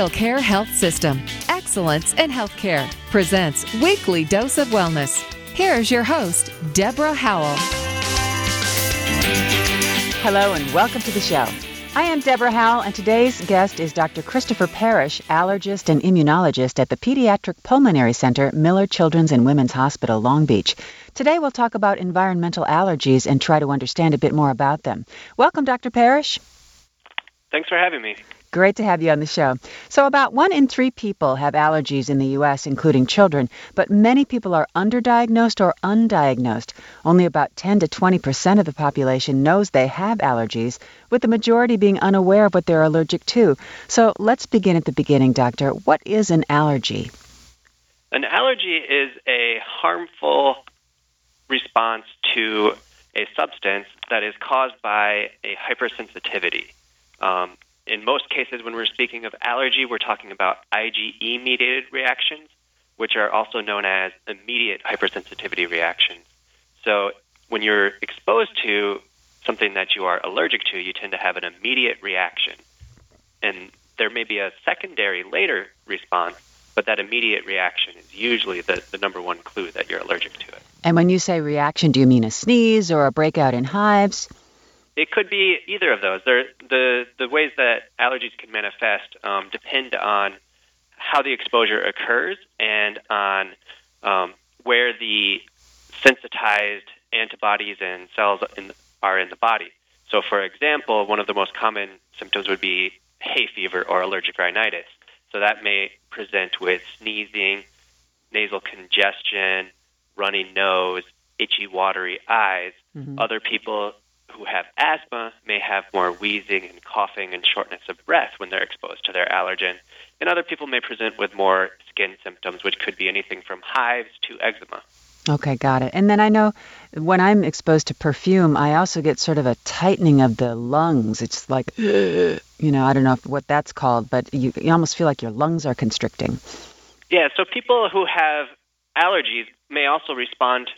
MemorialCare Health System. Excellence in Healthcare presents Weekly Dose of Wellness. Here's your host, Deborah Howell. Hello and welcome to the show. I am Deborah Howell, and today's guest is Dr. Christopher Parrish, allergist and immunologist at the Pediatric Pulmonary Center, Miller Children's and Women's Hospital, Long Beach. Today we'll talk about environmental allergies and try to understand a bit more about them. Welcome, Dr. Parrish. Thanks for having me. Great to have you on the show. So, about one in three people have allergies in the U.S., including children, but many people are underdiagnosed or undiagnosed. Only about 10 to 20 percent of the population knows they have allergies, with the majority being unaware of what they're allergic to. So, let's begin at the beginning, Doctor. What is an allergy? An allergy is a harmful response to a substance that is caused by a hypersensitivity. Um, in most cases, when we're speaking of allergy, we're talking about IgE mediated reactions, which are also known as immediate hypersensitivity reactions. So, when you're exposed to something that you are allergic to, you tend to have an immediate reaction. And there may be a secondary later response, but that immediate reaction is usually the, the number one clue that you're allergic to it. And when you say reaction, do you mean a sneeze or a breakout in hives? It could be either of those. There, the the ways that allergies can manifest um, depend on how the exposure occurs and on um, where the sensitized antibodies and cells in, are in the body. So, for example, one of the most common symptoms would be hay fever or allergic rhinitis. So that may present with sneezing, nasal congestion, runny nose, itchy, watery eyes. Mm-hmm. Other people who have asthma may have more wheezing and coughing and shortness of breath when they're exposed to their allergen. And other people may present with more skin symptoms, which could be anything from hives to eczema. Okay, got it. And then I know when I'm exposed to perfume, I also get sort of a tightening of the lungs. It's like, you know, I don't know what that's called, but you, you almost feel like your lungs are constricting. Yeah, so people who have allergies may also respond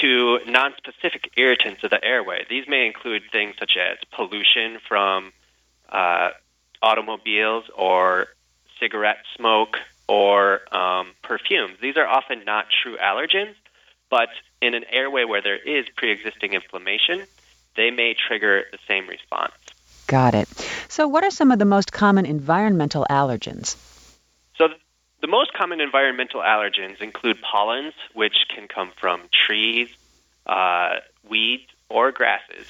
to nonspecific irritants of the airway. These may include things such as pollution from uh, automobiles or cigarette smoke or um, perfumes. These are often not true allergens, but in an airway where there is pre existing inflammation, they may trigger the same response. Got it. So, what are some of the most common environmental allergens? The most common environmental allergens include pollens, which can come from trees, uh, weeds, or grasses.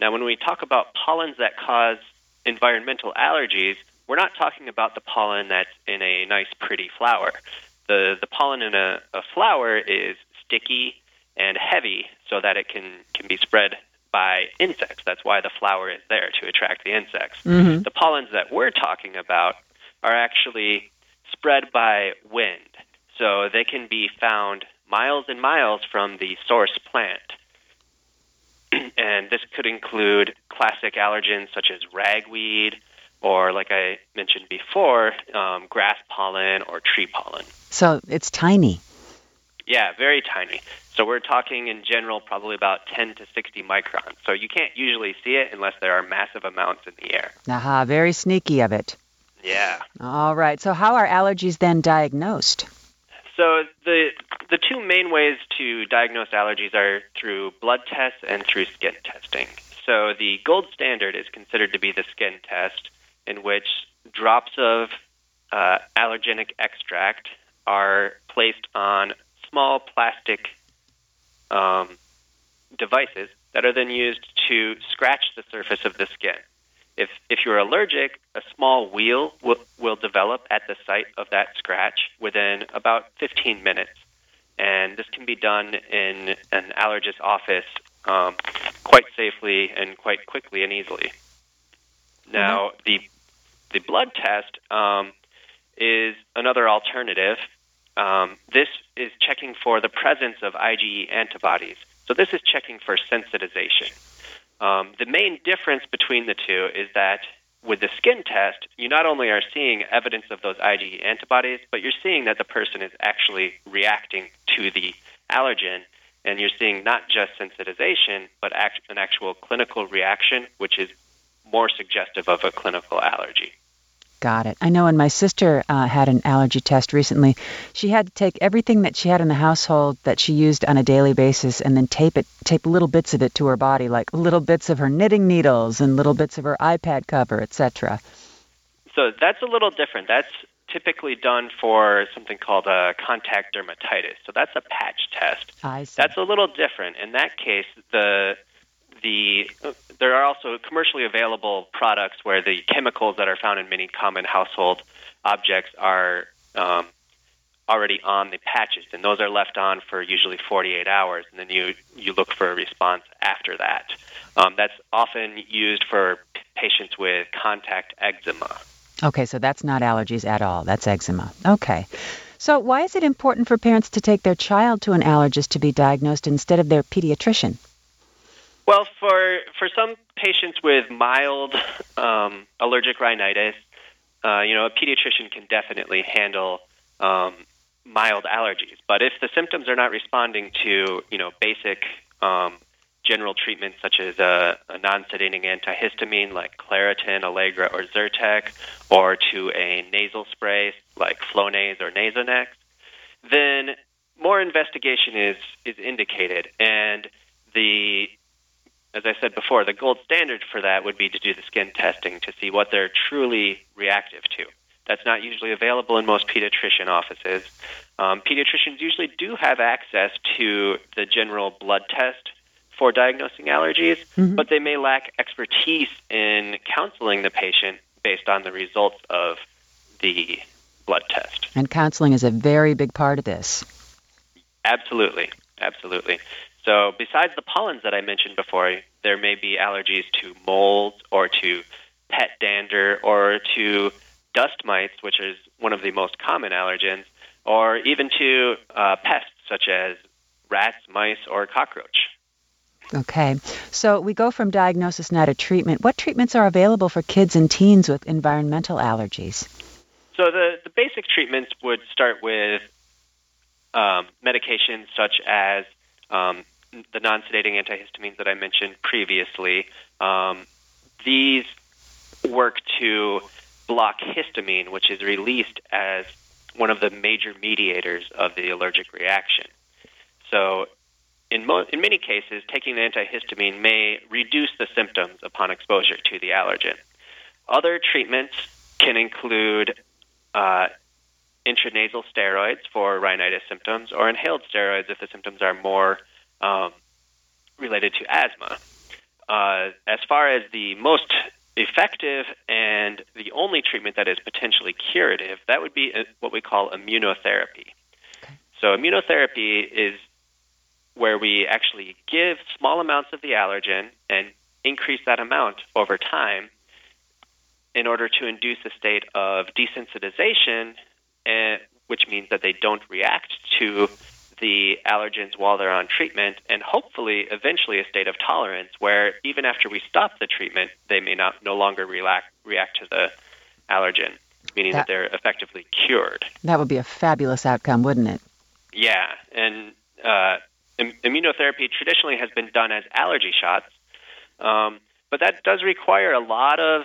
Now, when we talk about pollens that cause environmental allergies, we're not talking about the pollen that's in a nice, pretty flower. The, the pollen in a, a flower is sticky and heavy so that it can, can be spread by insects. That's why the flower is there to attract the insects. Mm-hmm. The pollens that we're talking about are actually spread by wind. So they can be found miles and miles from the source plant. and this could include classic allergens such as ragweed, or like I mentioned before, um, grass pollen or tree pollen. So it's tiny. Yeah, very tiny. So we're talking in general probably about 10 to 60 microns. So you can't usually see it unless there are massive amounts in the air. Aha, very sneaky of it. Yeah. All right. So how are allergies then diagnosed? So the the two main ways to diagnose allergies are through blood tests and through skin testing. So the gold standard is considered to be the skin test, in which drops of uh, allergenic extract are placed on small plastic um, devices that are then used to scratch the surface of the skin. If, if you're allergic, a small wheal will, will develop at the site of that scratch within about 15 minutes. And this can be done in an allergist's office um, quite safely and quite quickly and easily. Now, mm-hmm. the, the blood test um, is another alternative. Um, this is checking for the presence of IgE antibodies. So, this is checking for sensitization. Um, the main difference between the two is that with the skin test, you not only are seeing evidence of those IgE antibodies, but you're seeing that the person is actually reacting to the allergen, and you're seeing not just sensitization, but act- an actual clinical reaction, which is more suggestive of a clinical allergy. Got it. I know when my sister uh, had an allergy test recently, she had to take everything that she had in the household that she used on a daily basis and then tape it, tape little bits of it to her body, like little bits of her knitting needles and little bits of her iPad cover, etc. So that's a little different. That's typically done for something called a contact dermatitis. So that's a patch test. I see. That's a little different. In that case, the the there are also commercially available products where the chemicals that are found in many common household objects are um, already on the patches, and those are left on for usually 48 hours, and then you you look for a response after that. Um, that's often used for patients with contact eczema. Okay, so that's not allergies at all. That's eczema. Okay. So, why is it important for parents to take their child to an allergist to be diagnosed instead of their pediatrician? Well, for for some patients with mild um, allergic rhinitis, uh, you know, a pediatrician can definitely handle um, mild allergies. But if the symptoms are not responding to, you know, basic um, general treatments such as a, a non-sedating antihistamine like Claritin, Allegra, or Zyrtec, or to a nasal spray like Flonase or Nasonex, then more investigation is is indicated, and the as I said before, the gold standard for that would be to do the skin testing to see what they're truly reactive to. That's not usually available in most pediatrician offices. Um, pediatricians usually do have access to the general blood test for diagnosing allergies, mm-hmm. but they may lack expertise in counseling the patient based on the results of the blood test. And counseling is a very big part of this. Absolutely, absolutely. So, besides the pollens that I mentioned before, there may be allergies to mold or to pet dander or to dust mites, which is one of the most common allergens, or even to uh, pests such as rats, mice, or cockroach. Okay, so we go from diagnosis now to treatment. What treatments are available for kids and teens with environmental allergies? So the, the basic treatments would start with um, medications such as um, the non-sedating antihistamines that I mentioned previously. Um, these work to block histamine, which is released as one of the major mediators of the allergic reaction. So, in, mo- in many cases, taking the antihistamine may reduce the symptoms upon exposure to the allergen. Other treatments can include uh, intranasal steroids for rhinitis symptoms or inhaled steroids if the symptoms are more um, related to asthma. Uh, as far as the most effective and the only treatment that is potentially curative, that would be uh, what we call immunotherapy. Okay. So, immunotherapy is where we actually give small amounts of the allergen and increase that amount over time in order to induce a state of desensitization, uh, which means that they don't react to the allergens while they're on treatment, and hopefully, eventually, a state of tolerance where even after we stop the treatment, they may not no longer react, react to the allergen, meaning that, that they're effectively cured. That would be a fabulous outcome, wouldn't it? Yeah, and uh, Im- immunotherapy traditionally has been done as allergy shots, um, but that does require a lot of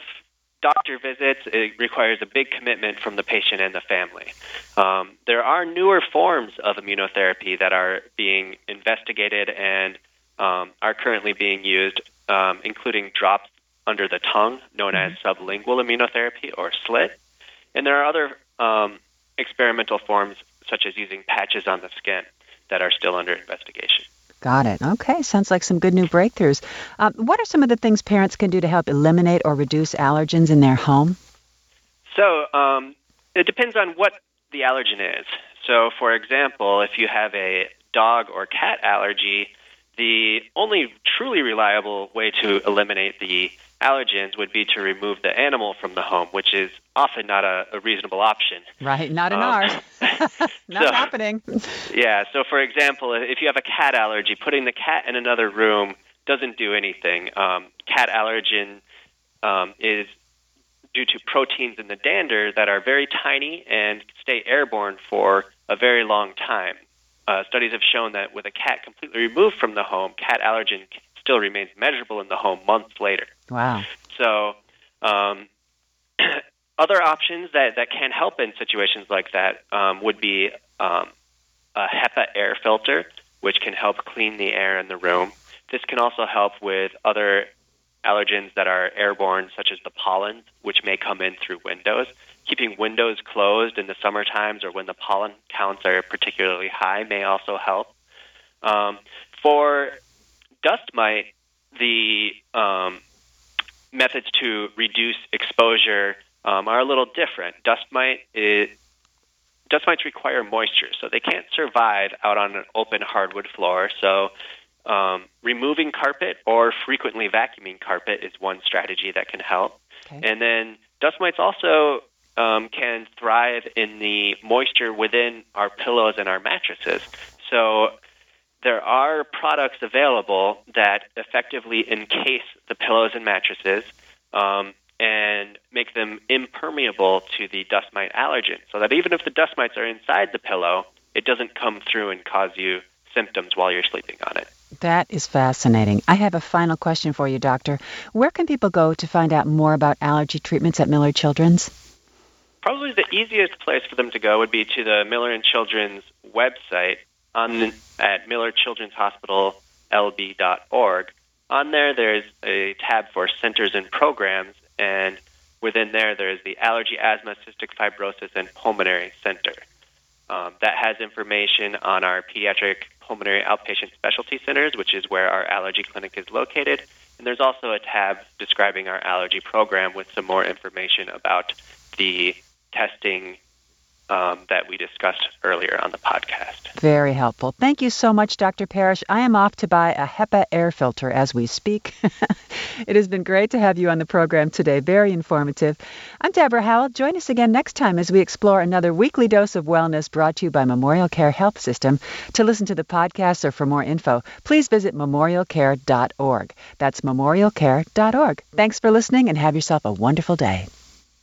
doctor visits. It requires a big commitment from the patient and the family. Um, there are newer forms of immunotherapy that are being investigated and um, are currently being used, um, including drops under the tongue, known mm-hmm. as sublingual immunotherapy or SLIT. And there are other um, experimental forms, such as using patches on the skin, that are still under investigation. Got it. Okay, sounds like some good new breakthroughs. Um, what are some of the things parents can do to help eliminate or reduce allergens in their home? So um, it depends on what the allergen is. So, for example, if you have a dog or cat allergy, the only truly reliable way to eliminate the allergens would be to remove the animal from the home, which is often not a, a reasonable option. Right, not in um, ours. not so, happening. Yeah, so for example, if you have a cat allergy, putting the cat in another room doesn't do anything. Um, cat allergen um, is due to proteins in the dander that are very tiny and stay airborne for a very long time. Uh, studies have shown that with a cat completely removed from the home, cat allergen still remains measurable in the home months later. Wow. So, um, other options that, that can help in situations like that um, would be um, a HEPA air filter, which can help clean the air in the room. This can also help with other allergens that are airborne, such as the pollen, which may come in through windows. Keeping windows closed in the summer times or when the pollen counts are particularly high may also help. Um, for dust mite, the um, methods to reduce exposure um, are a little different. Dust mite is, dust mites require moisture, so they can't survive out on an open hardwood floor. So um, removing carpet or frequently vacuuming carpet is one strategy that can help. Okay. And then dust mites also um, can thrive in the moisture within our pillows and our mattresses. So there are products available that effectively encase the pillows and mattresses um, and make them impermeable to the dust mite allergen, so that even if the dust mites are inside the pillow, it doesn't come through and cause you symptoms while you're sleeping on it. That is fascinating. I have a final question for you, Doctor. Where can people go to find out more about allergy treatments at Miller Children's? Probably the easiest place for them to go would be to the Miller and Children's website on at millerchildren'shospitallb.org. On there, there's a tab for centers and programs, and within there, there's the Allergy, Asthma, Cystic Fibrosis, and Pulmonary Center. Um, that has information on our pediatric pulmonary outpatient specialty centers, which is where our allergy clinic is located. And there's also a tab describing our allergy program with some more information about the testing um, that we discussed earlier on the podcast. Very helpful. Thank you so much, Dr. Parrish. I am off to buy a HEPA air filter as we speak. it has been great to have you on the program today. Very informative. I'm Deborah Howell. Join us again next time as we explore another weekly dose of wellness brought to you by Memorial Care Health System. To listen to the podcast or for more info, please visit memorialcare.org. That's memorialcare.org. Thanks for listening and have yourself a wonderful day.